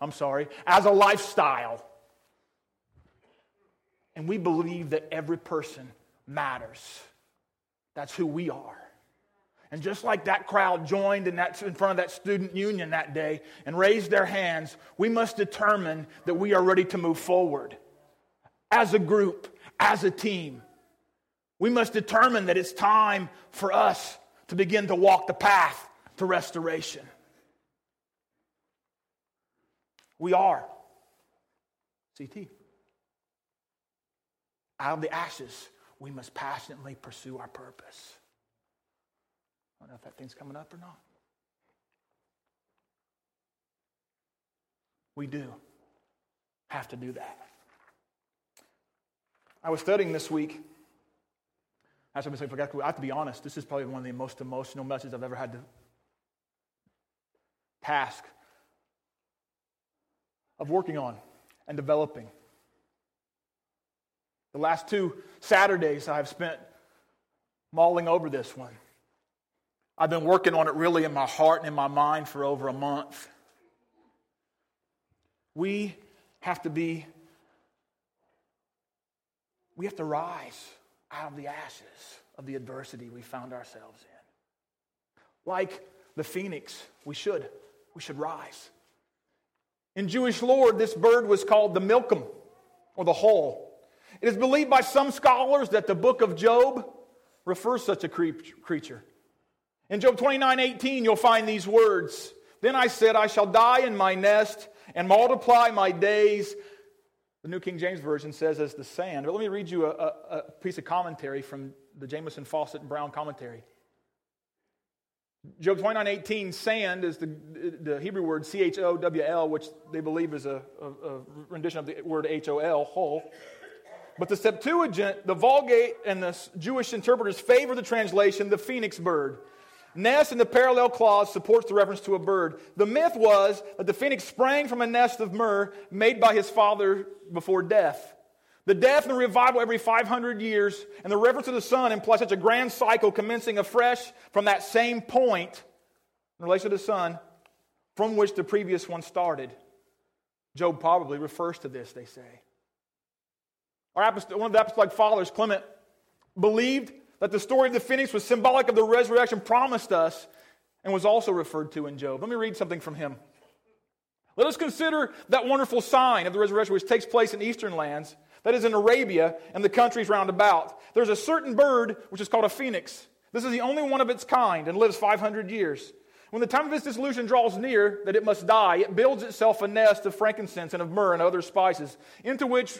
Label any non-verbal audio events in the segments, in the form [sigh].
I'm sorry, as a lifestyle. And we believe that every person matters. That's who we are. And just like that crowd joined in, that, in front of that student union that day and raised their hands, we must determine that we are ready to move forward as a group, as a team. We must determine that it's time for us to begin to walk the path to restoration. We are CT. Out of the ashes, we must passionately pursue our purpose. I don't know if that thing's coming up or not. We do have to do that. I was studying this week. I have to be honest, this is probably one of the most emotional messages I've ever had to task of working on and developing. The last two Saturdays I've spent mulling over this one. I've been working on it really in my heart and in my mind for over a month. We have to be, we have to rise out of the ashes of the adversity we found ourselves in. Like the phoenix, we should. We should rise. In Jewish lore, this bird was called the milkum, or the hole. It is believed by some scholars that the book of Job refers such a creature. In Job 29 18, you'll find these words Then I said, I shall die in my nest and multiply my days. The New King James Version says, as the sand. But let me read you a, a, a piece of commentary from the Jamieson Fausset and Brown commentary. Job 29 18, sand is the, the Hebrew word C H O W L, which they believe is a, a, a rendition of the word H O L, hole. But the Septuagint, the Vulgate, and the Jewish interpreters favor the translation, the phoenix bird. Nest in the parallel clause supports the reference to a bird. The myth was that the phoenix sprang from a nest of myrrh made by his father before death. The death and revival every 500 years, and the reference to the sun implies such a grand cycle commencing afresh from that same point in relation to the sun from which the previous one started. Job probably refers to this, they say. Our one of the apostolic fathers, Clement, believed that the story of the phoenix was symbolic of the resurrection promised us and was also referred to in Job. Let me read something from him. Let us consider that wonderful sign of the resurrection which takes place in eastern lands that is in Arabia and the countries round about. There's a certain bird which is called a phoenix. This is the only one of its kind and lives 500 years. When the time of its dissolution draws near, that it must die, it builds itself a nest of frankincense and of myrrh and other spices, into which,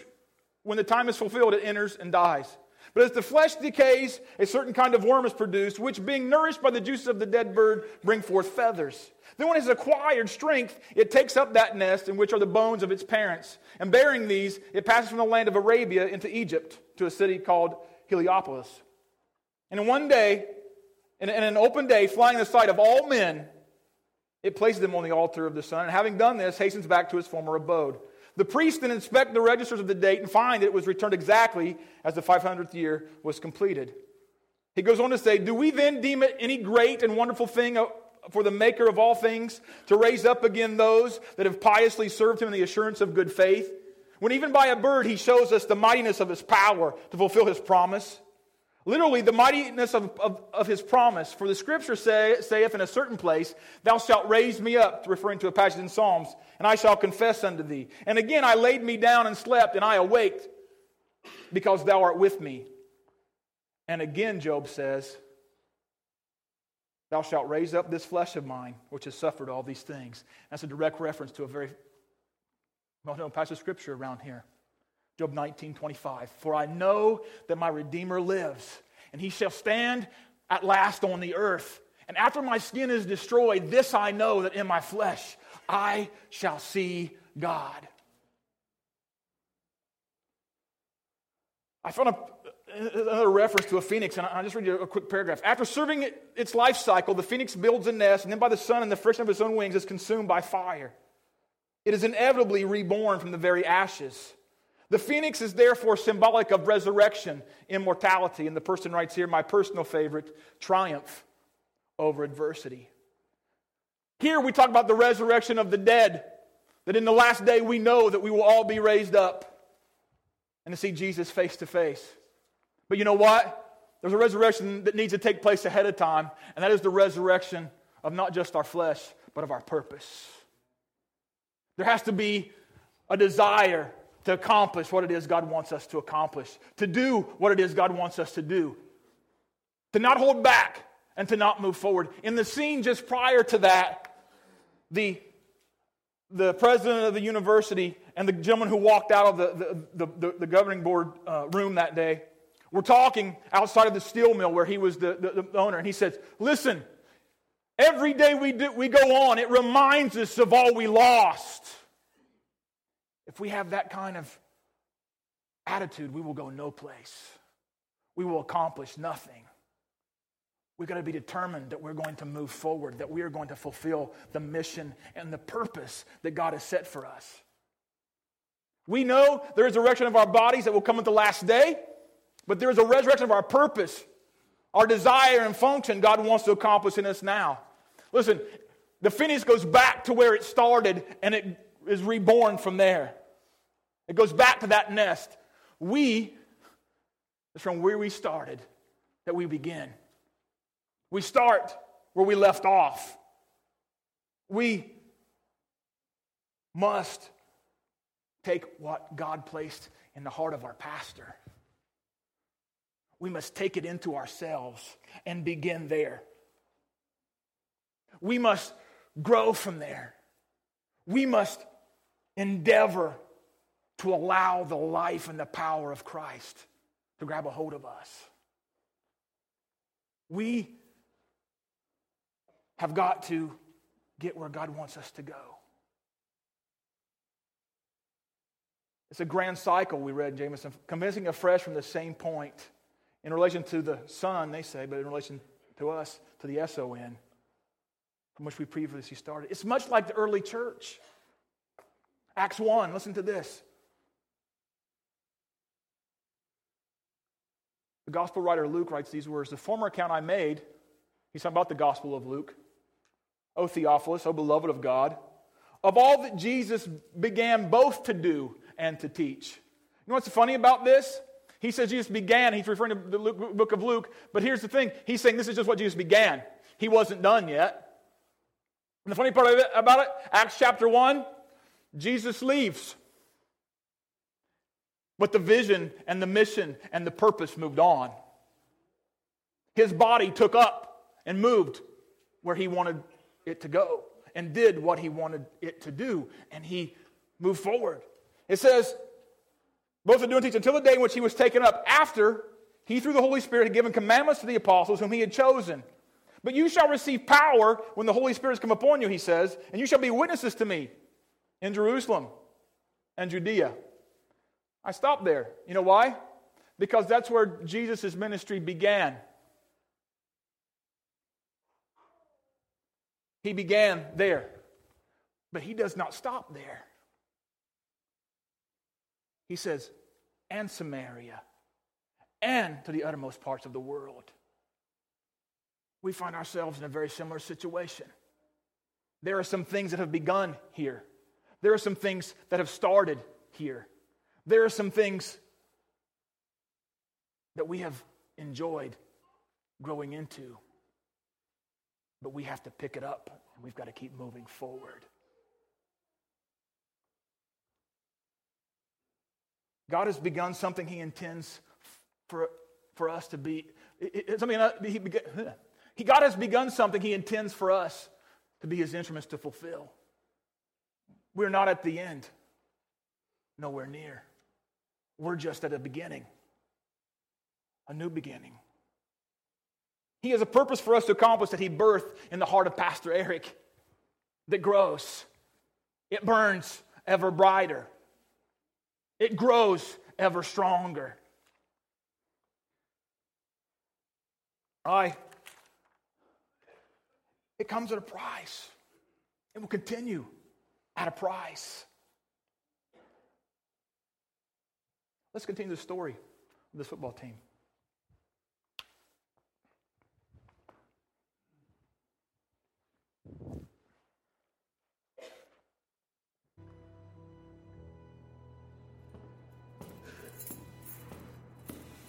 when the time is fulfilled, it enters and dies. But as the flesh decays, a certain kind of worm is produced, which, being nourished by the juices of the dead bird, bring forth feathers. Then, when it has acquired strength, it takes up that nest in which are the bones of its parents. And bearing these, it passes from the land of Arabia into Egypt to a city called Heliopolis. And in one day, in an open day, flying in the sight of all men, it places them on the altar of the sun. And having done this, hastens back to its former abode. The priest then inspect the registers of the date and find that it was returned exactly as the 500th year was completed. He goes on to say, Do we then deem it any great and wonderful thing for the maker of all things to raise up again those that have piously served him in the assurance of good faith? When even by a bird he shows us the mightiness of his power to fulfill his promise. Literally, the mightiness of, of, of, his promise. For the scripture say, saith in a certain place, Thou shalt raise me up, referring to a passage in Psalms, and I shall confess unto thee. And again I laid me down and slept, and I awaked, because thou art with me. And again, Job says, Thou shalt raise up this flesh of mine, which has suffered all these things. That's a direct reference to a very well known passage of scripture around here. Job 19, 25. For I know that my Redeemer lives, and he shall stand at last on the earth. And after my skin is destroyed, this I know that in my flesh I shall see God. I found another reference to a phoenix, and I'll just read you a quick paragraph. After serving its life cycle, the phoenix builds a nest, and then by the sun and the friction of its own wings is consumed by fire. It is inevitably reborn from the very ashes. The phoenix is therefore symbolic of resurrection, immortality, and the person writes here, my personal favorite, triumph over adversity. Here we talk about the resurrection of the dead, That in the last day we know that we will all be raised up and to see Jesus face to face. But you know what? There's a resurrection that needs to take place ahead of time, and that is the resurrection of not just our flesh, but of our purpose. There has to be a desire to accomplish what it is God wants us to accomplish, to do what it is God wants us to do, to not hold back and to not move forward. In the scene just prior to that, the, the president of the university and the gentleman who walked out of the, the, the, the governing board uh, room that day were talking outside of the steel mill where he was the, the, the owner, and he says, Listen, every day we, do, we go on, it reminds us of all we lost. If we have that kind of attitude, we will go no place. We will accomplish nothing. We've got to be determined that we're going to move forward, that we are going to fulfill the mission and the purpose that God has set for us. We know there is resurrection of our bodies that will come at the last day, but there is a resurrection of our purpose, our desire and function God wants to accomplish in us now. Listen, the phoenix goes back to where it started and it is reborn from there. It goes back to that nest. We, it's from where we started that we begin. We start where we left off. We must take what God placed in the heart of our pastor. We must take it into ourselves and begin there. We must grow from there. We must endeavor to allow the life and the power of Christ to grab a hold of us. We have got to get where God wants us to go. It's a grand cycle we read, Jamieson, convincing afresh from the same point in relation to the Son, they say, but in relation to us, to the S O N, from which we previously started. It's much like the early church. Acts 1, listen to this. The gospel writer Luke writes these words The former account I made, he's talking about the gospel of Luke, O Theophilus, O beloved of God, of all that Jesus began both to do and to teach. You know what's funny about this? He says Jesus began, he's referring to the Luke, book of Luke, but here's the thing he's saying this is just what Jesus began. He wasn't done yet. And the funny part it, about it, Acts chapter 1, Jesus leaves. But the vision and the mission and the purpose moved on. His body took up and moved where he wanted it to go and did what he wanted it to do, and he moved forward. It says, both are doing teach until the day in which he was taken up, after he, through the Holy Spirit, had given commandments to the apostles whom he had chosen. But you shall receive power when the Holy Spirit has come upon you, he says, and you shall be witnesses to me in Jerusalem and Judea I stopped there. You know why? Because that's where Jesus' ministry began. He began there. But he does not stop there. He says, and Samaria, and to the uttermost parts of the world. We find ourselves in a very similar situation. There are some things that have begun here, there are some things that have started here. There are some things that we have enjoyed growing into, but we have to pick it up and we've got to keep moving forward. God has begun something He intends for, for us to be. Something uh, he, [laughs] he, God has begun something He intends for us to be His instruments to fulfill. We're not at the end, nowhere near. We're just at a beginning, a new beginning. He has a purpose for us to accomplish that He birthed in the heart of Pastor Eric that grows. It burns ever brighter. It grows ever stronger. I, it comes at a price. It will continue at a price. Let's continue the story of this football team.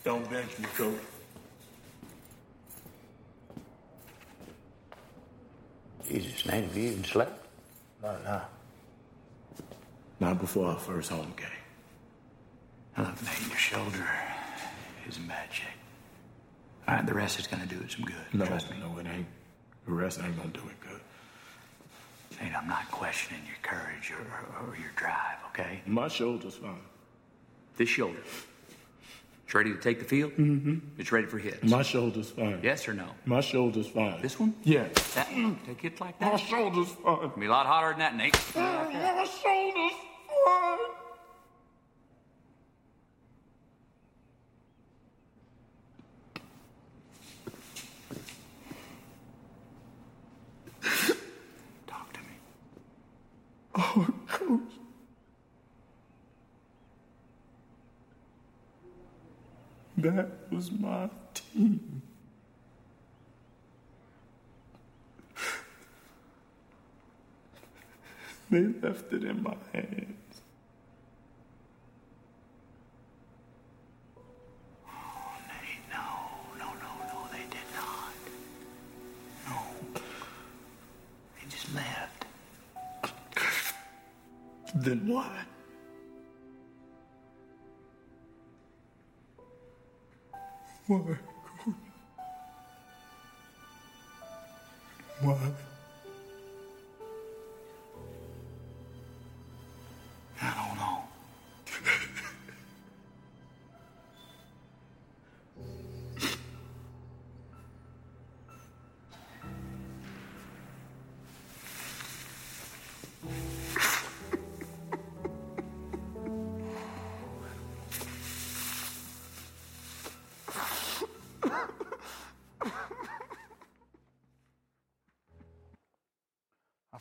Don't bench me, coach. Jesus, Nate, have you even slept? Not now. Not before our first home game. Look, Nate, your shoulder is in bad shape. All right, the rest is going to do it some good. No, Trust me. no, it ain't. The rest ain't gonna do it good. Nate, I'm not questioning your courage or, or, or your drive, okay? My shoulder's fine. This shoulder. It's ready to take the field? Mm-hmm. It's ready for hits. My shoulder's fine. yes or no? My shoulder's fine. This one? Yeah. That take hits like that. My shoulder's fine. Be a lot hotter than that, Nate. My shoulder's fine. Talk to me. Oh, That was my team. They left it in my hands.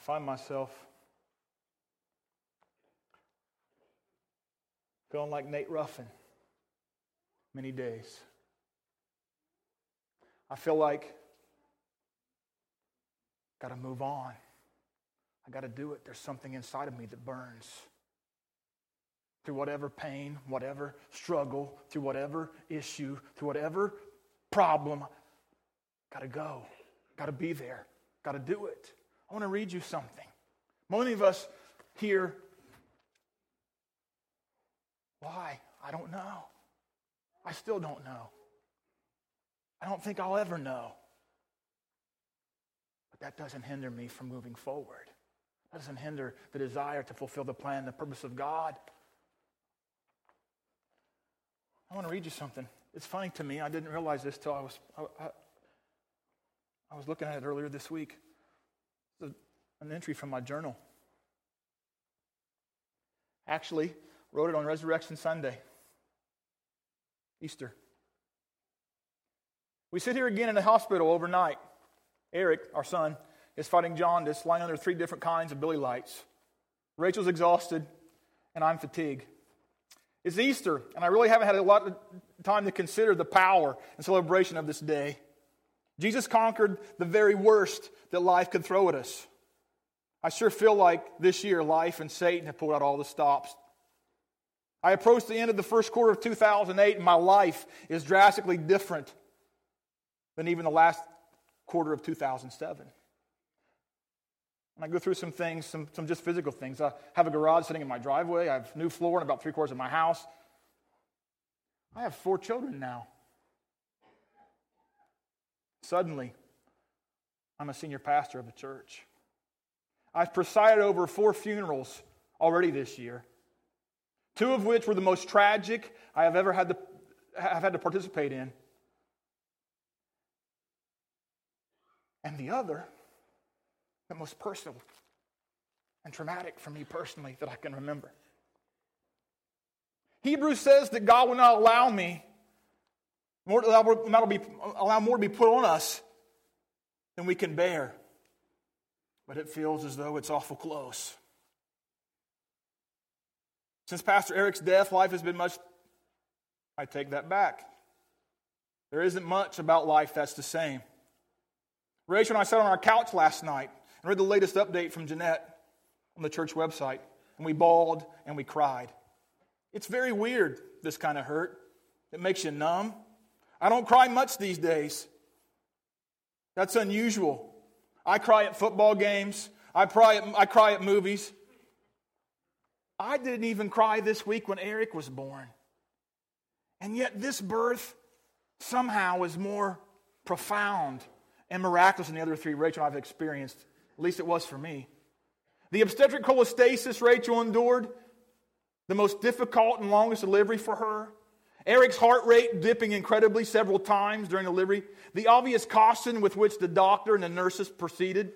Find myself feeling like Nate Ruffin many days. I feel like got to move on. I got to do it. There's something inside of me that burns. Through whatever pain, whatever struggle, through whatever issue, through whatever problem, got to go. Got to be there. Got to do it. I want to read you something. Many of us here, why? I don't know. I still don't know. I don't think I'll ever know. But that doesn't hinder me from moving forward. That doesn't hinder the desire to fulfill the plan, the purpose of God. I want to read you something. It's funny to me. I didn't realize this till I was I, I, I was looking at it earlier this week. An entry from my journal. Actually, wrote it on Resurrection Sunday, Easter. We sit here again in the hospital overnight. Eric, our son, is fighting jaundice, lying under three different kinds of bili lights. Rachel's exhausted, and I'm fatigued. It's Easter, and I really haven't had a lot of time to consider the power and celebration of this day. Jesus conquered the very worst that life could throw at us. I sure feel like this year life and Satan have pulled out all the stops. I approach the end of the first quarter of 2008, and my life is drastically different than even the last quarter of 2007. And I go through some things, some, some just physical things. I have a garage sitting in my driveway. I have new floor in about three quarters of my house. I have four children now. Suddenly, I'm a senior pastor of a church. I've presided over four funerals already this year, two of which were the most tragic I have ever had to, have had to participate in. And the other, the most personal and traumatic for me personally that I can remember. Hebrews says that God will not allow me, more, allow, not be, allow more to be put on us than we can bear. But it feels as though it's awful close. Since Pastor Eric's death, life has been much. I take that back. There isn't much about life that's the same. Rachel and I sat on our couch last night and read the latest update from Jeanette on the church website, and we bawled and we cried. It's very weird, this kind of hurt. It makes you numb. I don't cry much these days. That's unusual. I cry at football games. I cry at, I cry at movies. I didn't even cry this week when Eric was born. And yet, this birth somehow is more profound and miraculous than the other three Rachel I've experienced. At least it was for me. The obstetric cholestasis Rachel endured, the most difficult and longest delivery for her. Eric's heart rate dipping incredibly several times during delivery. The obvious caution with which the doctor and the nurses proceeded.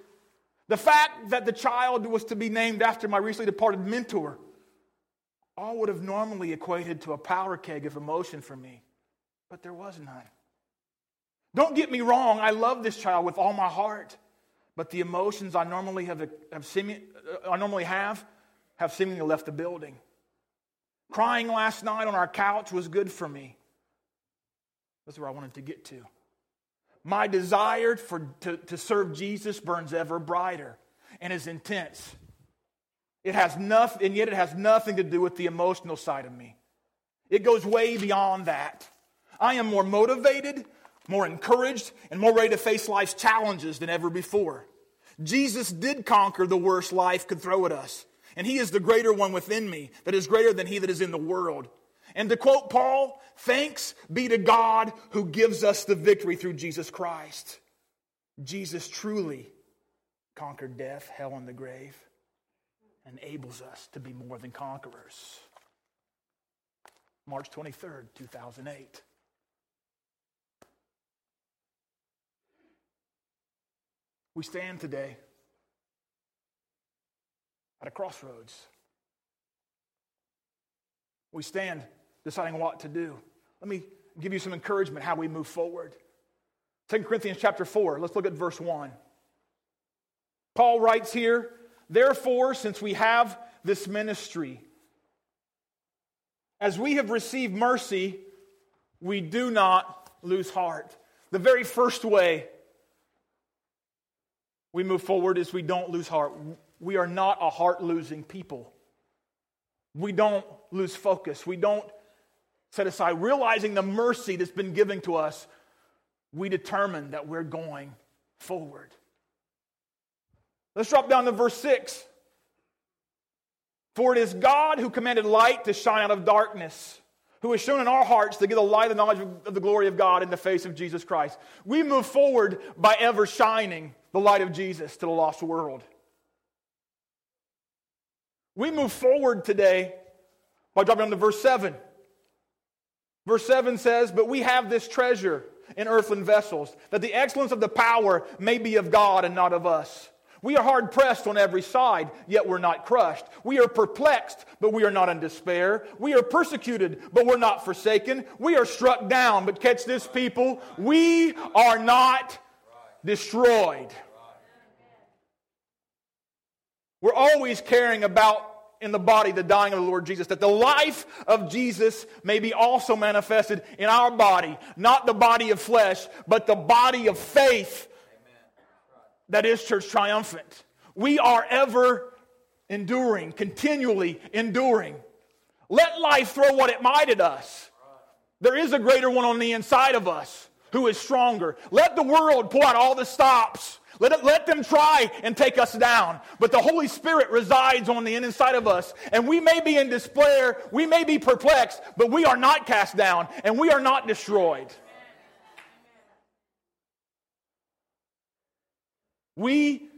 The fact that the child was to be named after my recently departed mentor. All would have normally equated to a power keg of emotion for me, but there was none. Don't get me wrong, I love this child with all my heart, but the emotions I normally have, have seeming, uh, I normally have have seemingly left the building. Crying last night on our couch was good for me. That's where I wanted to get to. My desire for, to, to serve Jesus burns ever brighter and is intense. It has nothing, and yet it has nothing to do with the emotional side of me. It goes way beyond that. I am more motivated, more encouraged, and more ready to face life's challenges than ever before. Jesus did conquer the worst life could throw at us. And he is the greater one within me that is greater than he that is in the world. And to quote Paul, thanks be to God who gives us the victory through Jesus Christ. Jesus truly conquered death, hell, and the grave, and enables us to be more than conquerors. March 23rd, 2008. We stand today at a crossroads. We stand deciding what to do. Let me give you some encouragement how we move forward. 2 Corinthians chapter 4, let's look at verse 1. Paul writes here, Therefore, since we have this ministry, as we have received mercy, we do not lose heart. The very first way we move forward is we don't lose heart we are not a heart losing people. We don't lose focus. We don't set aside, realizing the mercy that's been given to us, we determine that we're going forward. Let's drop down to verse 6. For it is God who commanded light to shine out of darkness, who has shown in our hearts to give the light of knowledge of the glory of God in the face of Jesus Christ. We move forward by ever shining the light of Jesus to the lost world. We move forward today by dropping down to verse 7. Verse 7 says, But we have this treasure in earthen vessels, that the excellence of the power may be of God and not of us. We are hard pressed on every side, yet we're not crushed. We are perplexed, but we are not in despair. We are persecuted, but we're not forsaken. We are struck down, but catch this, people, we are not destroyed. We're always caring about in the body the dying of the Lord Jesus, that the life of Jesus may be also manifested in our body, not the body of flesh, but the body of faith that is church triumphant. We are ever enduring, continually enduring. Let life throw what it might at us. There is a greater one on the inside of us who is stronger. Let the world pull out all the stops let, let them try and take us down. But the Holy Spirit resides on the inside of us. And we may be in despair, we may be perplexed, but we are not cast down and we are not destroyed. We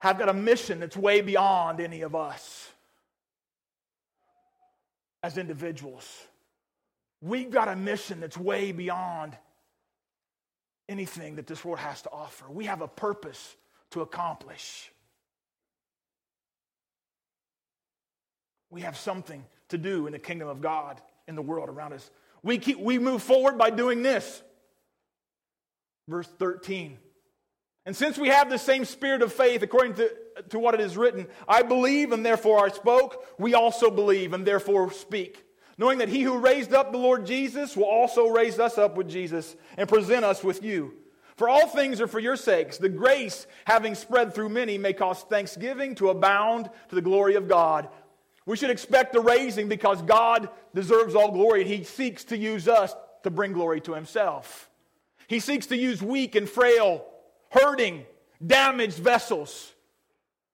have got a mission that's way beyond any of us as individuals. We've got a mission that's way beyond anything that this world has to offer. We have a purpose to accomplish. We have something to do in the kingdom of God in the world around us. We, keep, we move forward by doing this. Verse 13. And since we have the same spirit of faith, according to, to what it is written, I believe and therefore I spoke, we also believe and therefore speak knowing that he who raised up the Lord Jesus will also raise us up with Jesus and present us with you. For all things are for your sakes. The grace, having spread through many, may cause thanksgiving to abound to the glory of God. We should expect a raising because God deserves all glory and He seeks to use us to bring glory to Himself. He seeks to use weak and frail, hurting, damaged vessels,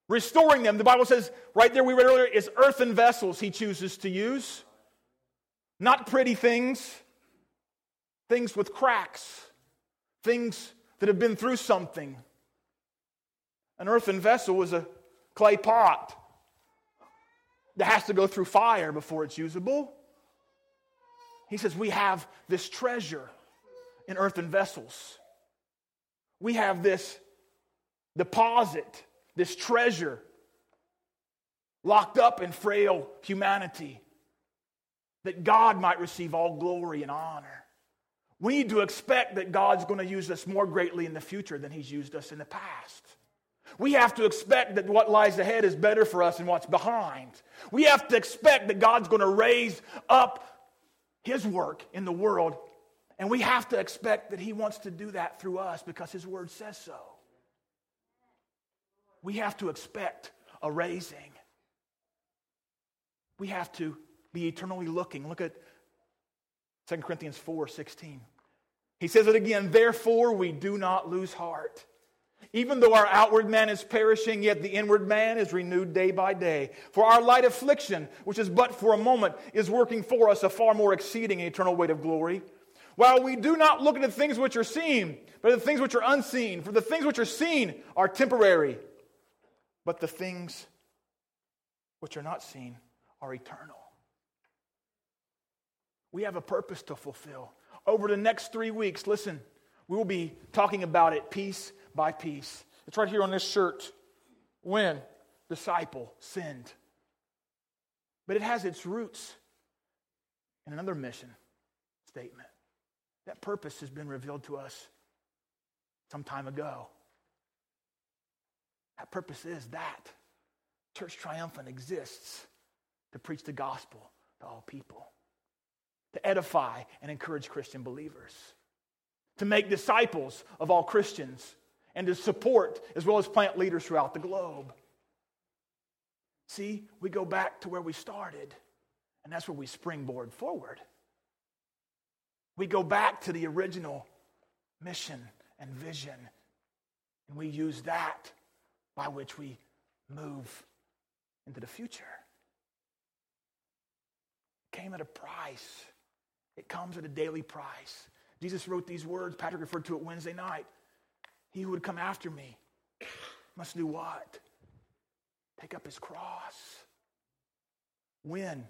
restoring them. The Bible says right there, we read earlier, is earthen vessels He chooses to use, not pretty things, things with cracks, things that have been through something. An earthen vessel is a clay pot that has to go through fire before it's usable. He says, We have this treasure in earthen vessels. We have this deposit, this treasure locked up in frail humanity that God might receive all glory and honor. We need to expect that God's going to use us more greatly in the future than He's used us in the past. We have to expect that what lies ahead is better for us than what's behind. We have to expect that God's going to raise up His work in the world, and we have to expect that He wants to do that through us because His Word says so. We have to expect a raising. We have to be eternally looking. Look at 2 Corinthians 4 16. He says it again, therefore we do not lose heart. Even though our outward man is perishing, yet the inward man is renewed day by day. For our light affliction, which is but for a moment, is working for us a far more exceeding eternal weight of glory. While we do not look at the things which are seen, but at the things which are unseen. For the things which are seen are temporary, but the things which are not seen are eternal. We have a purpose to fulfill. Over the next three weeks, listen, we will be talking about it piece by piece. It's right here on this shirt. When disciple sinned. But it has its roots in another mission statement. That purpose has been revealed to us some time ago. That purpose is that Church Triumphant exists to preach the gospel to all people, to edify and encourage Christian believers, to make disciples of all Christians, and to support as well as plant leaders throughout the globe. See, we go back to where we started, and that's where we springboard forward. We go back to the original mission and vision, and we use that by which we move into the future. It came at a price. It comes at a daily price. Jesus wrote these words. Patrick referred to it Wednesday night. He who would come after me must do what? Take up his cross. When?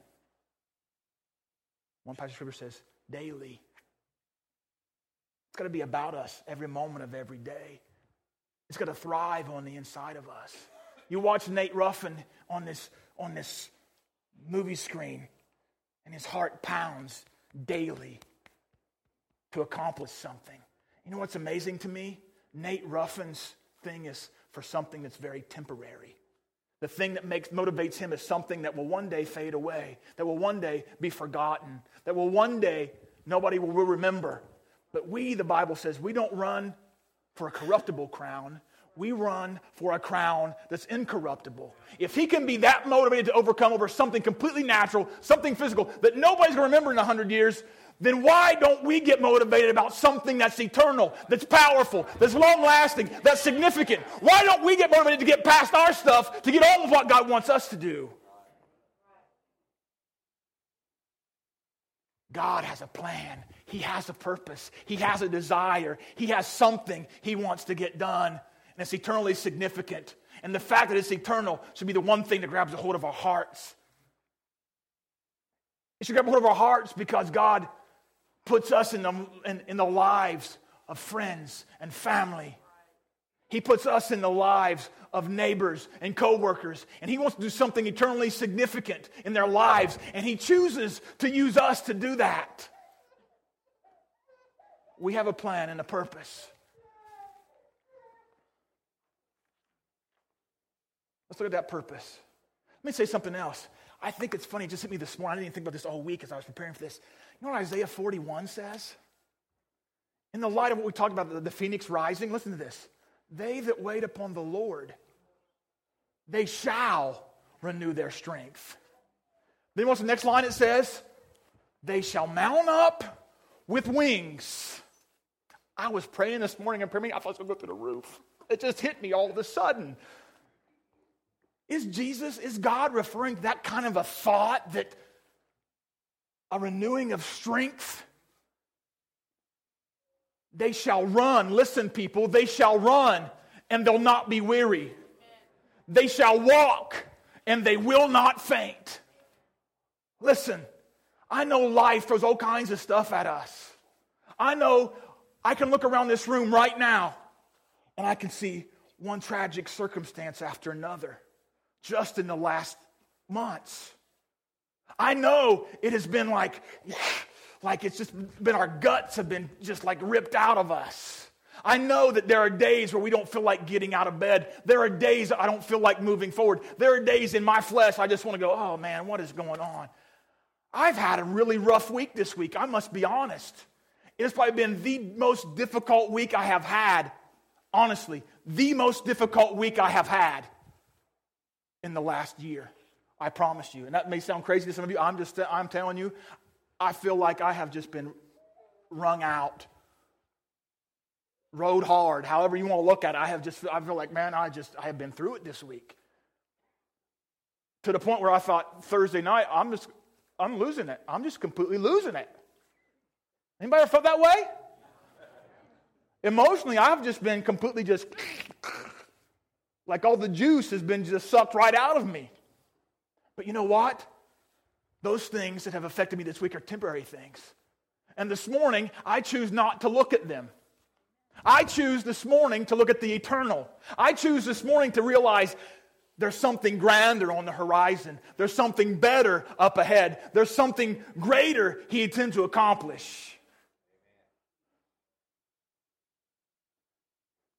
One passage of scripture says, daily. It's got to be about us every moment of every day. It's got to thrive on the inside of us. You watch Nate Ruffin on this, on this movie screen, and his heart pounds daily to accomplish something. You know what's amazing to me? Nate Ruffin's thing is for something that's very temporary. The thing that makes, motivates him is something that will one day fade away, that will one day be forgotten, that will one day nobody will remember. But we, the Bible says, we don't run for a corruptible crown. We run for a crown that's incorruptible. If he can be that motivated to overcome over something completely natural, something physical that nobody's going to remember in 100 years, then why don't we get motivated about something that's eternal, that's powerful, that's long lasting, that's significant? Why don't we get motivated to get past our stuff to get on with what God wants us to do? God has a plan. He has a purpose. He has a desire. He has something He wants to get done. And it's eternally significant. And the fact that it's eternal should be the one thing that grabs a hold of our hearts. It should grab a hold of our hearts because God puts us in the, in, in the lives of friends and family. He puts us in the lives of neighbors and coworkers, and He wants to do something eternally significant in their lives, and He chooses to use us to do that. We have a plan and a purpose. Let's look at that purpose. Let me say something else. I think it's funny, it just hit me this morning. I didn't think about this all week as I was preparing for this. You know what Isaiah 41 says? In the light of what we talked about, the, the phoenix rising, listen to this. They that wait upon the Lord, they shall renew their strength. Then what's the next line it says? They shall mount up with wings. I was praying this morning and praying, I thought I was going to go through the roof. It just hit me all of a sudden. Is Jesus, is God referring to that kind of a thought that a renewing of strength? They shall run. Listen, people, they shall run and they'll not be weary. They shall walk and they will not faint. Listen, I know life throws all kinds of stuff at us. I know I can look around this room right now and I can see one tragic circumstance after another just in the last months. I know it has been like, like it's just been our guts have been just like ripped out of us. I know that there are days where we don't feel like getting out of bed. There are days I don't feel like moving forward. There are days in my flesh I just want to go, oh man, what is going on? I've had a really rough week this week. I must be honest. It has probably been the most difficult week I have had. Honestly, the most difficult week I have had in the last year. I promise you. And that may sound crazy to some of you. I'm just I'm telling you, I feel like I have just been wrung out. Rode hard, however you want to look at it. I have just I feel like, man, I just I have been through it this week. To the point where I thought Thursday night, I'm just I'm losing it. I'm just completely losing it. Anybody ever felt that way? Emotionally, I've just been completely just like all the juice has been just sucked right out of me. But you know what? Those things that have affected me this week are temporary things. And this morning, I choose not to look at them. I choose this morning to look at the eternal. I choose this morning to realize there's something grander on the horizon. There's something better up ahead. There's something greater he intends to accomplish.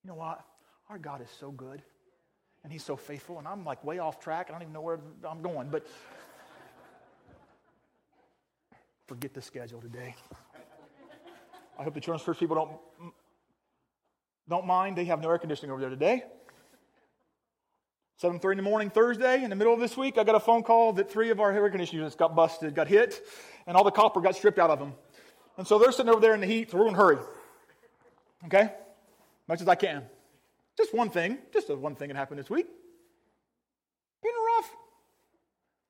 You know what? Our God is so good and he's so faithful, and I'm like way off track. I don't even know where I'm going, but forget the schedule today. I hope the children's church people don't don't mind. They have no air conditioning over there today. 7.30 in the morning Thursday, in the middle of this week, I got a phone call that three of our air conditioning units got busted, got hit, and all the copper got stripped out of them. And so they're sitting over there in the heat, so we're going to hurry. Okay? Much as I can. Just one thing, just one thing that happened this week. Been rough.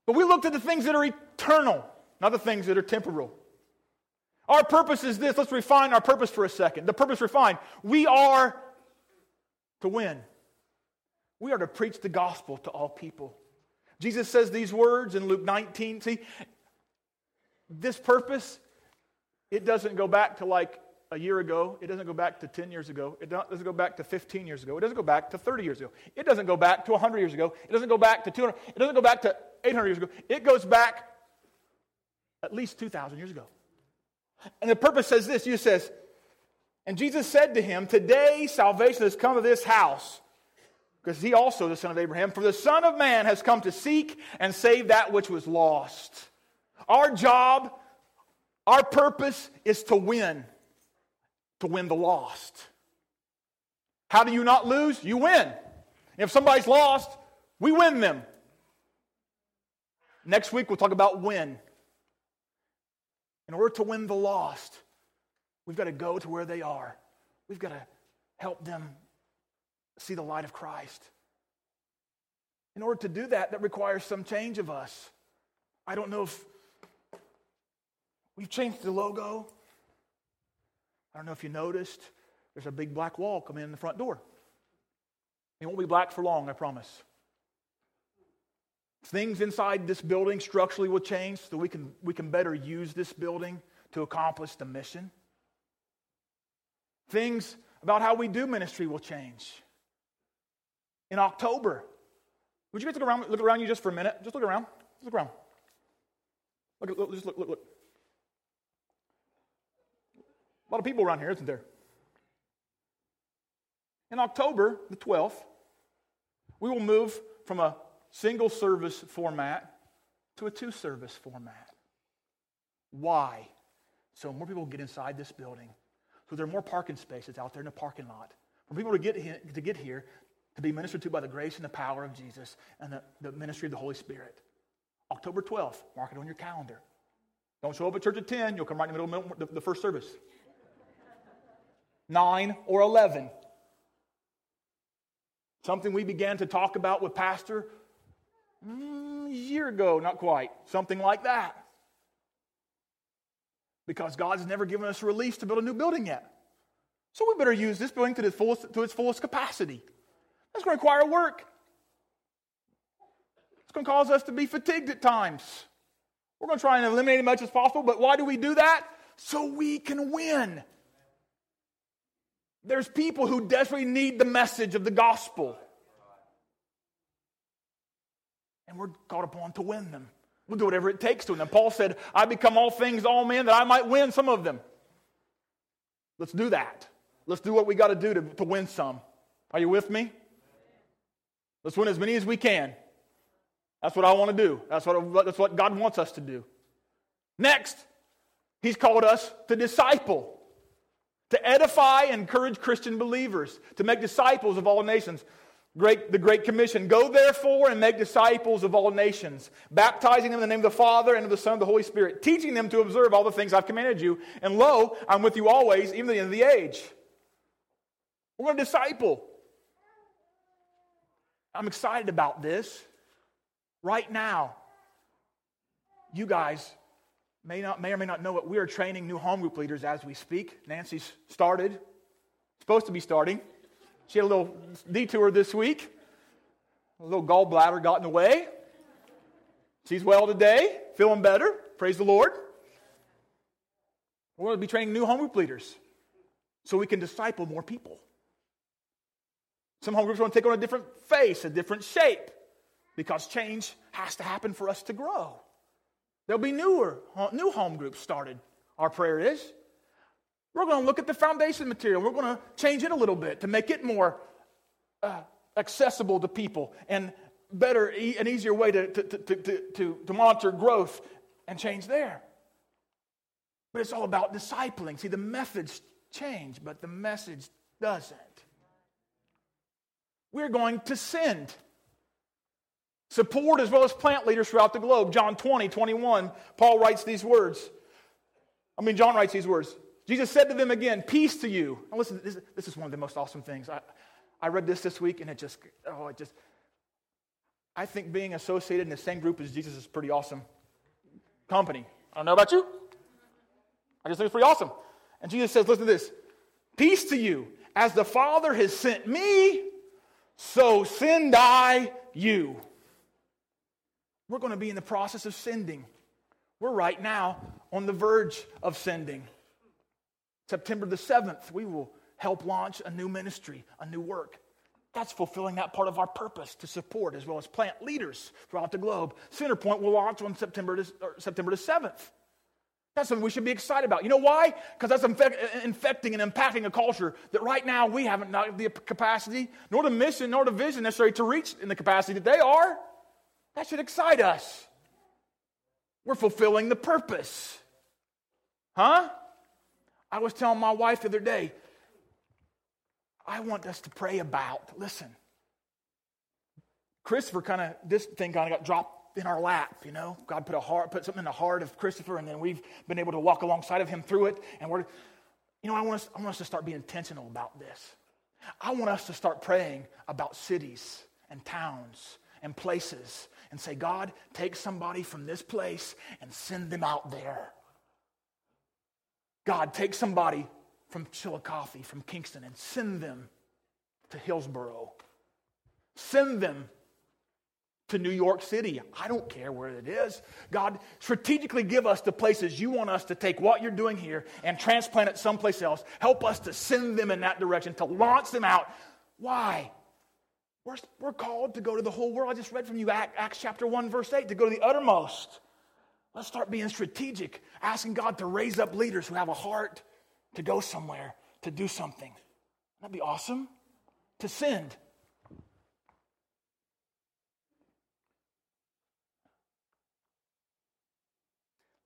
But we looked at the things that are eternal, not the things that are temporal. Our purpose is this. Let's refine our purpose for a second. The purpose refined. We are to win. We are to preach the gospel to all people. Jesus says these words in Luke 19. See, this purpose, it doesn't go back to like a year ago. It doesn't go back to 10 years ago. It doesn't go back to 15 years ago. It doesn't go back to 30 years ago. It doesn't go back to 100 years ago. It doesn't go back to 200. It doesn't go back to 800 years ago. It goes back at least 2,000 years ago. And the purpose says this Jesus says, and Jesus said to him, Today salvation has come to this house because he also the son of Abraham. For the Son of Man has come to seek and save that which was lost. Our job, our purpose is to win, to win the lost. How do you not lose? You win. If somebody's lost, we win them. Next week, we'll talk about win. In order to win the lost, we've got to go to where they are. We've got to help them see the light of Christ. In order to do that, that requires some change of us. I don't know if we've changed the logo. I don't know if you noticed, there's a big black wall coming in the front door. It won't be black for long, I promise. Things inside this building structurally will change so we can, we can better use this building to accomplish the mission. Things about how we do ministry will change in October. Would you guys look around, look around you just for a minute? Just look around. Just look around. Look, look, just look, look, look. A lot of people around here, isn't there? In October the 12th, we will move from a single service format to a two service format. Why? So more people get inside this building. So there are more parking spaces out there in the parking lot. For people to get, here, to get here, to be ministered to by the grace and the power of Jesus and the, the ministry of the Holy Spirit. October 12th. Mark it on your calendar. Don't show up at church at 10, you'll come right in the middle of the first service. 9 or 11. Something we began to talk about with Pastor mm, a year ago, not quite. Something like that. Because God has never given us release to build a new building yet. So we better use this building to its fullest, to its fullest capacity. That's going to require work. It's going to cause us to be fatigued at times. We're going to try and eliminate as much as possible, but why do we do that? So we can win. There's people who desperately need the message of the gospel. And we're called upon to win them. We'll do whatever it takes to win them. Paul said, I become all things, all men, that I might win some of them. Let's do that. Let's do what we got to do to win some. Are you with me? Let's win as many as we can. That's what I want to do. That's what, that's what God wants us to do. Next, He's called us to disciple, to edify and encourage Christian believers, to make disciples of all nations. Great, the Great Commission. Go therefore and make disciples of all nations, baptizing them in the name of the Father and of the Son and of the Holy Spirit, teaching them to observe all the things I've commanded you. And lo, I'm with you always, even to the end of the age. We're going to disciple. I'm excited about this right now. You guys may, not, may or may not know it. We are training new home group leaders as we speak. Nancy's started, supposed to be starting. She had a little detour this week. A little gallbladder got in the way. She's well today, feeling better. Praise the Lord. We're going to be training new home group leaders so we can disciple more people. Some home groups want to take on a different face, a different shape because change has to happen for us to grow. There'll be newer, new home groups started. Our prayer is. We're going to look at the foundation material. We're going to change it a little bit to make it more uh, accessible to people and better, an easier way to, to, to, to, to monitor growth and change there. But it's all about discipling. See, the methods change, but the message doesn't. We're going to send support as well as plant leaders throughout the globe. John 20, 21, Paul writes these words. I mean, John writes these words. Jesus said to them again, Peace to you. Now, listen, this, this is one of the most awesome things. I, I read this this week and it just, oh, it just, I think being associated in the same group as Jesus is pretty awesome company. I don't know about you. I just think it's pretty awesome. And Jesus says, Listen to this Peace to you. As the Father has sent me, so send I you. We're going to be in the process of sending. We're right now on the verge of sending. September the 7th, we will help launch a new ministry, a new work. That's fulfilling that part of our purpose to support as well as plant leaders throughout the globe. Centerpoint will launch on September, the, September the 7th. That's something we should be excited about. You know why? Because that's infect, infecting and impacting a culture that right now we haven't not the capacity, nor the mission, nor the vision necessary to reach in the capacity that they are. That should excite us. We're fulfilling the purpose. Huh? I was telling my wife the other day, I want us to pray about, listen, Christopher kind of, this thing kind of got dropped in our lap, you know. God put a heart, put something in the heart of Christopher, and then we've been able to walk alongside of him through it. And we're, you know, I want us, I want us to start being intentional about this. I want us to start praying about cities and towns and places and say, God, take somebody from this place and send them out there. God, take somebody from Chillicothe, from Kingston, and send them to Hillsboro. Send them to New York City. I don't care where it is. God, strategically give us the places you want us to take what you're doing here and transplant it someplace else. Help us to send them in that direction, to launch them out. Why? We're, we're called to go to the whole world. I just read from you Acts chapter 1, verse 8, to go to the uttermost. Let's start being strategic, asking God to raise up leaders who have a heart to go somewhere, to do something. That'd be awesome. To send.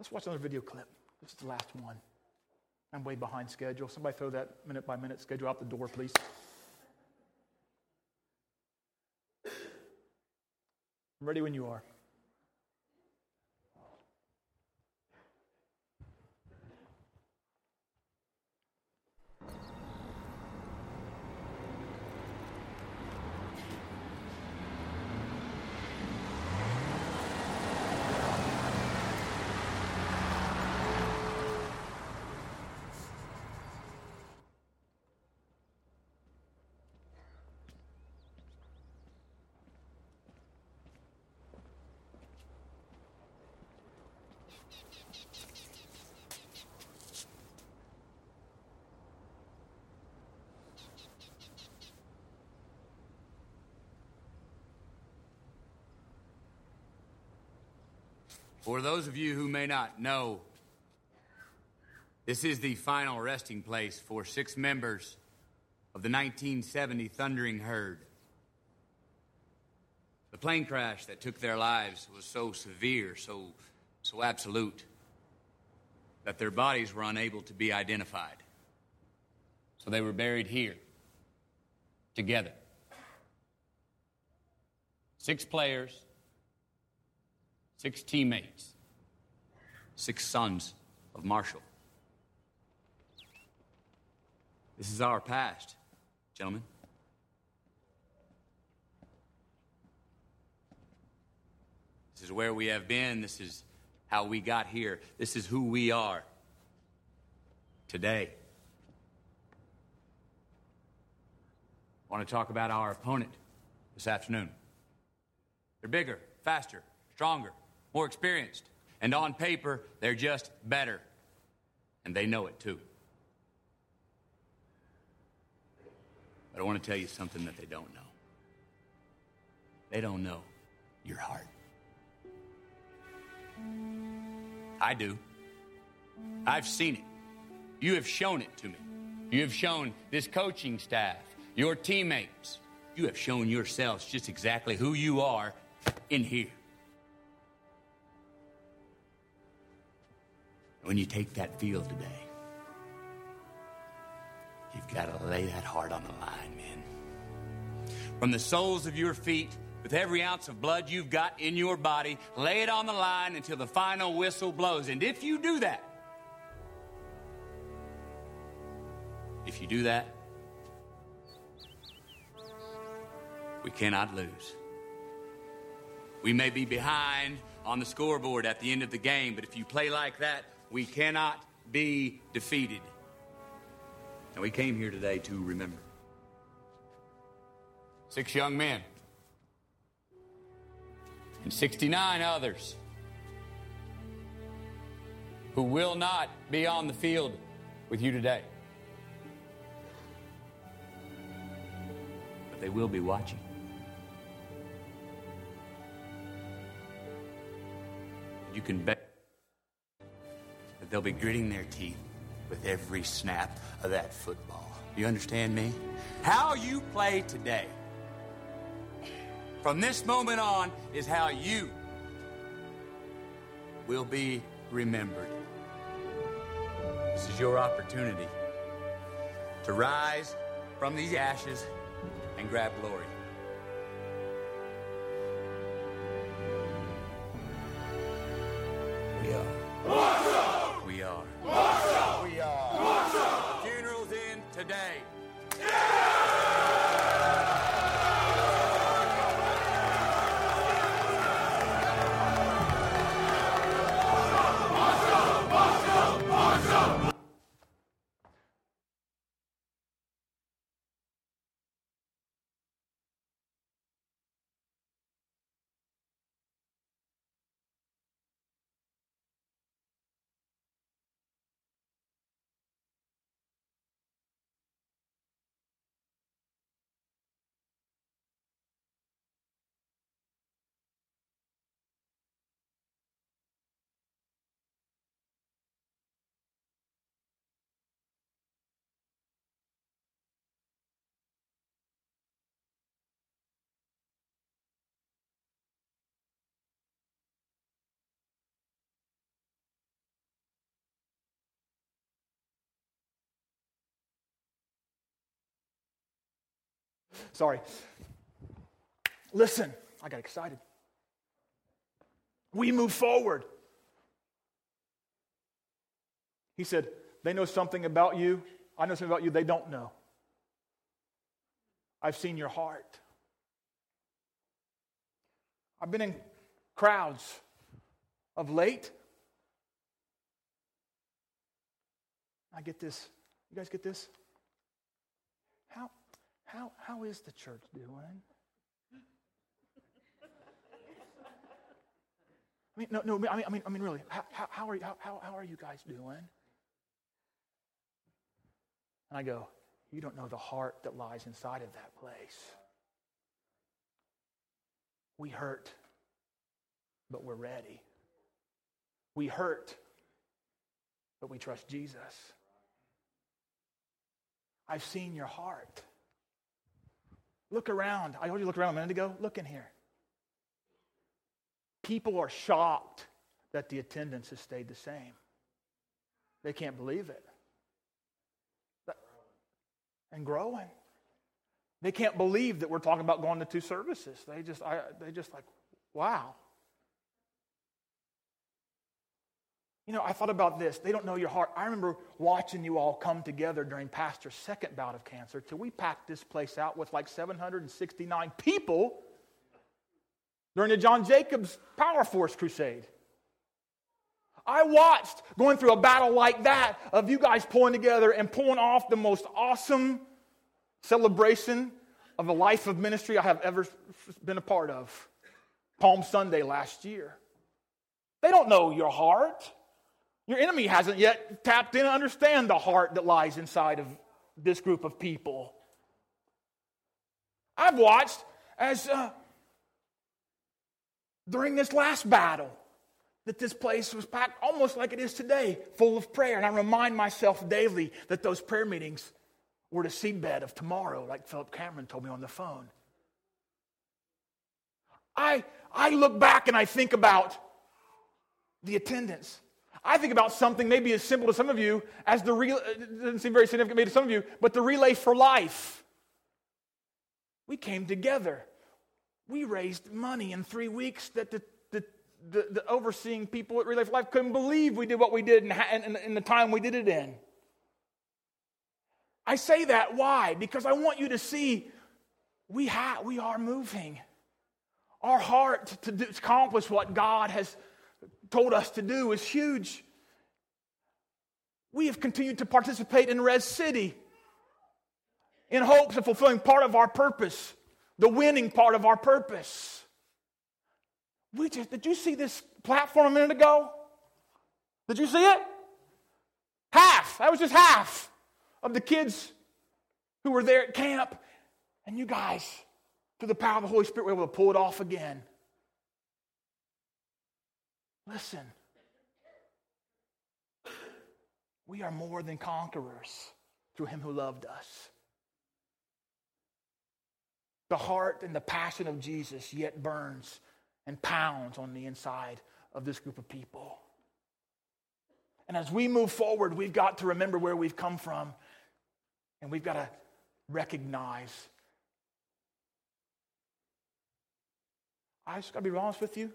Let's watch another video clip. This is the last one. I'm way behind schedule. Somebody throw that minute by minute schedule out the door, please. I'm ready when you are. For those of you who may not know, this is the final resting place for six members of the 1970 Thundering Herd. The plane crash that took their lives was so severe, so, so absolute, that their bodies were unable to be identified. So they were buried here, together. Six players, six teammates, six sons of Marshall. This is our past, gentlemen. This is where we have been. This is how we got here. This is who we are today. I want to talk about our opponent this afternoon. They're bigger, faster, stronger, more experienced. And on paper, they're just better. And they know it too. But I want to tell you something that they don't know. They don't know your heart. I do. I've seen it. You have shown it to me. You have shown this coaching staff, your teammates. You have shown yourselves just exactly who you are in here. When you take that field today, you've got to lay that heart on the line, man. From the soles of your feet with every ounce of blood you've got in your body, lay it on the line until the final whistle blows. And if you do that, if you do that, we cannot lose. We may be behind on the scoreboard at the end of the game, but if you play like that, we cannot be defeated. And we came here today to remember. Six young men and 69 others who will not be on the field with you today. But they will be watching. You can bet they'll be gritting their teeth with every snap of that football. You understand me? How you play today from this moment on is how you will be remembered. This is your opportunity to rise from these ashes and grab glory. We are. Sorry. Listen, I got excited. We move forward. He said, They know something about you. I know something about you they don't know. I've seen your heart. I've been in crowds of late. I get this. You guys get this? How, how, is the church doing? I mean, no, no, I mean, I mean, I mean really, how, how, are, you, how, how are you guys doing? And I go, you don't know the heart that lies inside of that place. We hurt, but we're ready. We hurt, but we trust Jesus. I've seen your heart. Look around. I told you look around a minute ago. Look in here. People are shocked that the attendance has stayed the same. They can't believe it. And growing. They can't believe that we're talking about going to two services. They just, I, they just like, wow. You know, I thought about this. They don't know your heart. I remember watching you all come together during Pastor's second bout of cancer till we packed this place out with like 769 people during the John Jacobs Power Force Crusade. I watched going through a battle like that of you guys pulling together and pulling off the most awesome celebration of a life of ministry I have ever been a part of. Palm Sunday last year. They don't know your heart. Your enemy hasn't yet tapped in and understand the heart that lies inside of this group of people. I've watched as uh, during this last battle that this place was packed almost like it is today, full of prayer. And I remind myself daily that those prayer meetings were the seedbed of tomorrow, like Philip Cameron told me on the phone. I, I look back and I think about the attendance. I think about something maybe as simple to some of you as the relay, it uh, doesn't seem very significant maybe to some of you, but the relay for life. We came together. We raised money in three weeks that the the, the overseeing people at Relay for Life couldn't believe we did what we did in, in the time we did it in. I say that why? Because I want you to see we, have, we are moving. Our heart to, to accomplish what God has told us to do is huge. We have continued to participate in Res City in hopes of fulfilling part of our purpose, the winning part of our purpose. We just, did you see this platform a minute ago? Did you see it? Half. That was just half of the kids who were there at camp. And you guys, through the power of the Holy Spirit, were able to pull it off again. Listen, we are more than conquerors through him who loved us. The heart and the passion of Jesus yet burns and pounds on the inside of this group of people. And as we move forward, we've got to remember where we've come from, and we've got to recognize. I just got to be honest with you.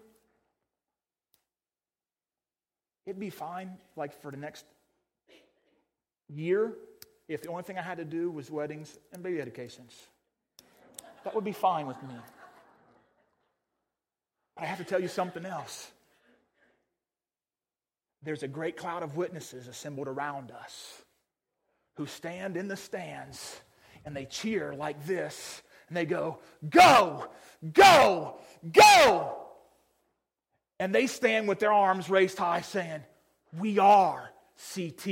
It'd be fine, like for the next year, if the only thing I had to do was weddings and baby dedications. That would be fine with me. But I have to tell you something else. There's a great cloud of witnesses assembled around us who stand in the stands and they cheer like this and they go, Go, go, go. And they stand with their arms raised high saying, We are CT.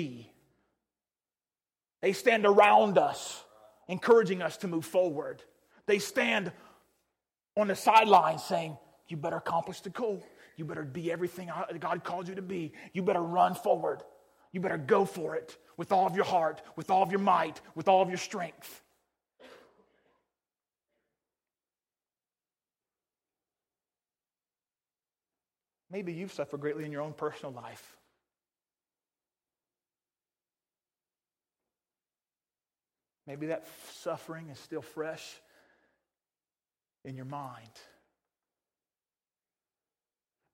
They stand around us, encouraging us to move forward. They stand on the sidelines saying, you better accomplish the goal. You better be everything God called you to be. You better run forward. You better go for it with all of your heart, with all of your might, with all of your strength. Maybe you've suffered greatly in your own personal life. Maybe that suffering is still fresh in your mind.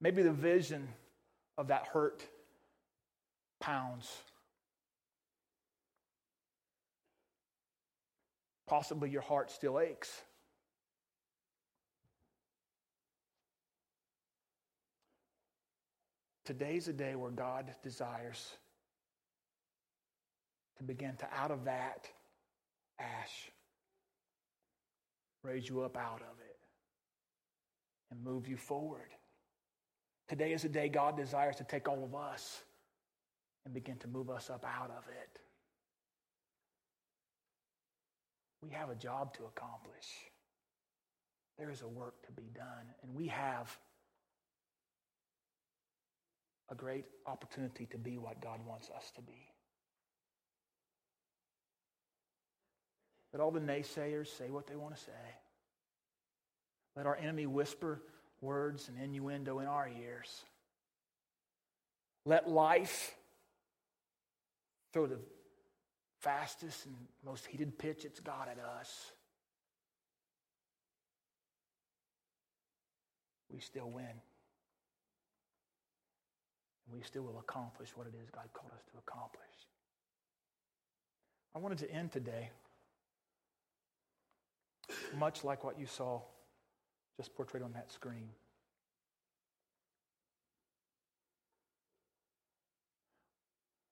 Maybe the vision of that hurt pounds. Possibly your heart still aches. Today's a day where God desires to begin to, out of that ash, raise you up out of it and move you forward. Today is a day God desires to take all of us and begin to move us up out of it. We have a job to accomplish. There is a work to be done, and we have a great opportunity to be what God wants us to be. Let all the naysayers say what they want to say. Let our enemy whisper words and innuendo in our ears. Let life throw the fastest and most heated pitch it's got at us. We still win. We still will accomplish what it is God called us to accomplish. I wanted to end today much like what you saw just portrayed on that screen.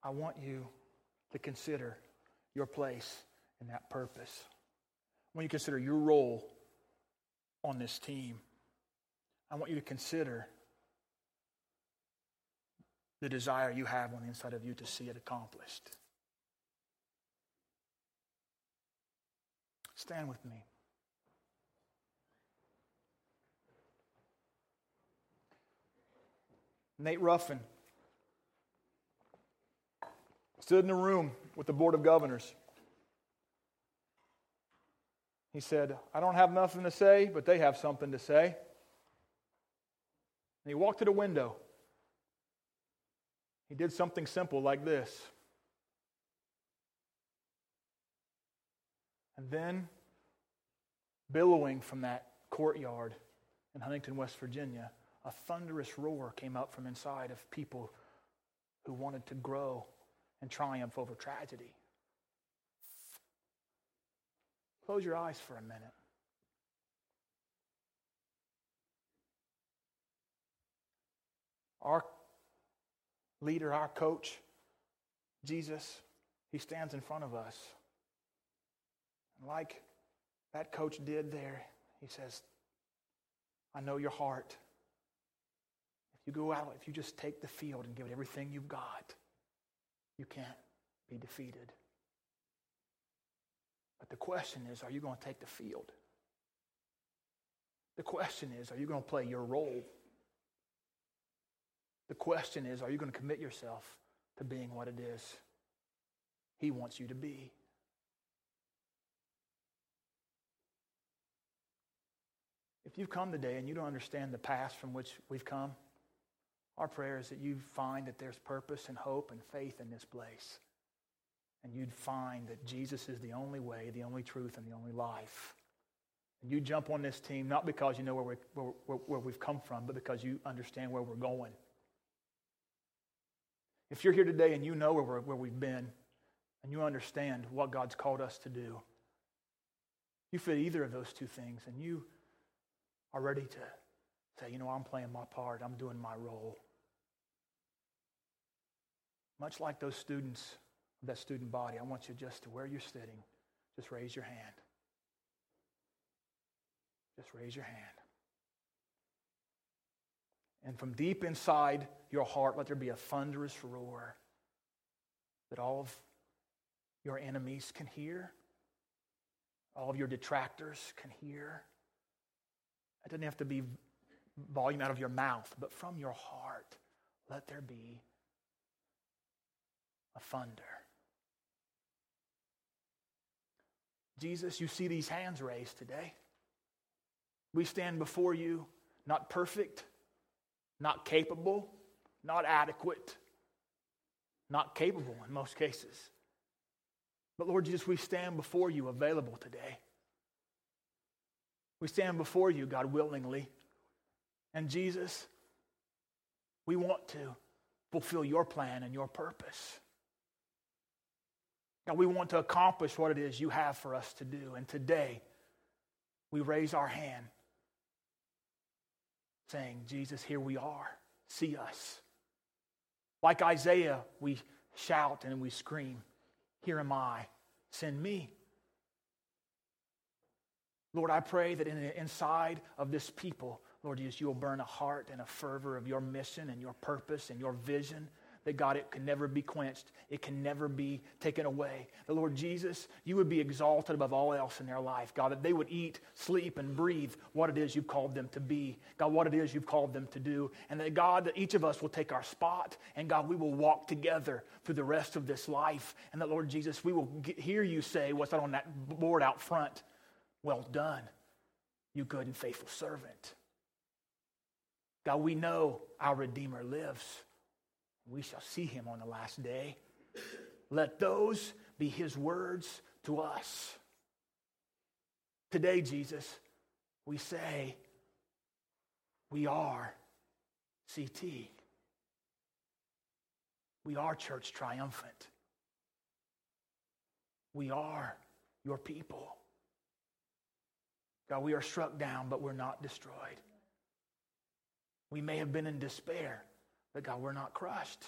I want you to consider your place in that purpose. When you consider your role on this team, I want you to consider the desire you have on the inside of you to see it accomplished. Stand with me. Nate Ruffin stood in a room with the Board of Governors. He said, I don't have nothing to say, but they have something to say. And he walked to the window. He did something simple like this. And then, billowing from that courtyard in Huntington, West Virginia, a thunderous roar came out from inside of people who wanted to grow and triumph over tragedy. Close your eyes for a minute. Our leader, our coach, Jesus, he stands in front of us. And like that coach did there, he says, I know your heart. If you go out, if you just take the field and give it everything you've got, you can't be defeated. But the question is are you going to take the field? The question is are you going to play your role? The question is are you going to commit yourself to being what it is He wants you to be? If you've come today and you don't understand the past from which we've come, our prayer is that you find that there's purpose and hope and faith in this place. And you'd find that Jesus is the only way, the only truth, and the only life. And you jump on this team not because you know where, we, where, where we've come from, but because you understand where we're going. If you're here today and you know where, where we've been and you understand what God's called us to do, you fit either of those two things and you are ready to say, you know, I'm playing my part, I'm doing my role. Much like those students of that student body, I want you just to where you're sitting, just raise your hand. Just raise your hand. And from deep inside your heart, let there be a thunderous roar that all of your enemies can hear, all of your detractors can hear. It doesn't have to be volume out of your mouth, but from your heart, let there be a thunder. Jesus, you see these hands raised today. We stand before you not perfect, not capable, not adequate, not capable in most cases. But Lord Jesus, we stand before you available today. We stand before you, God, willingly. And Jesus, we want to fulfill your plan and your purpose. God, we want to accomplish what it is you have for us to do. And today, we raise our hand saying, Jesus, here we are. See us. Like Isaiah, we shout and we scream, Here am I, send me. Lord, I pray that in the inside of this people, Lord Jesus, you will burn a heart and a fervor of your mission and your purpose and your vision that God, it can never be quenched. It can never be taken away. The Lord Jesus, you would be exalted above all else in their life. God, that they would eat, sleep, and breathe what it is you've called them to be. God, what it is you've called them to do. And that God, that each of us will take our spot. And God, we will walk together through the rest of this life. And that, Lord Jesus, we will get, hear you say what's on that board out front. Well done, you good and faithful servant. God, we know our Redeemer lives. We shall see him on the last day. Let those be his words to us. Today, Jesus, we say, we are CT. We are church triumphant. We are your people. God, we are struck down, but we're not destroyed. We may have been in despair, but God, we're not crushed.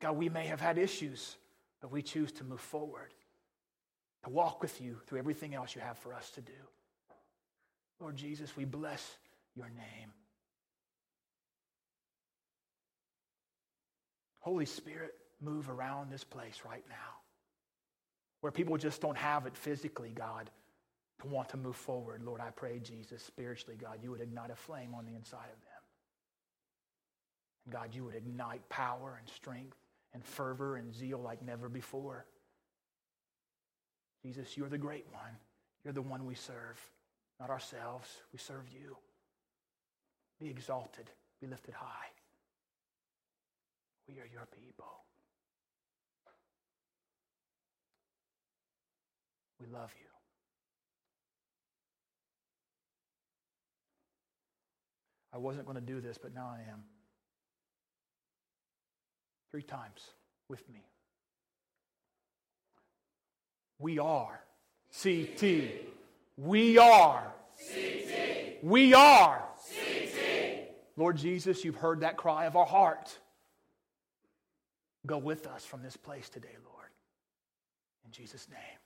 God, we may have had issues, but we choose to move forward, to walk with you through everything else you have for us to do. Lord Jesus, we bless your name. Holy Spirit, move around this place right now where people just don't have it physically, God, to want to move forward. Lord, I pray, Jesus, spiritually, God, you would ignite a flame on the inside of them. God, you would ignite power and strength and fervor and zeal like never before. Jesus, you're the great one. You're the one we serve, not ourselves. We serve you. Be exalted, be lifted high. We are your people. We love you. I wasn't going to do this, but now I am three times with me. We are CT. We are CT. We are CT. Lord Jesus, you've heard that cry of our heart. Go with us from this place today, Lord. In Jesus' name.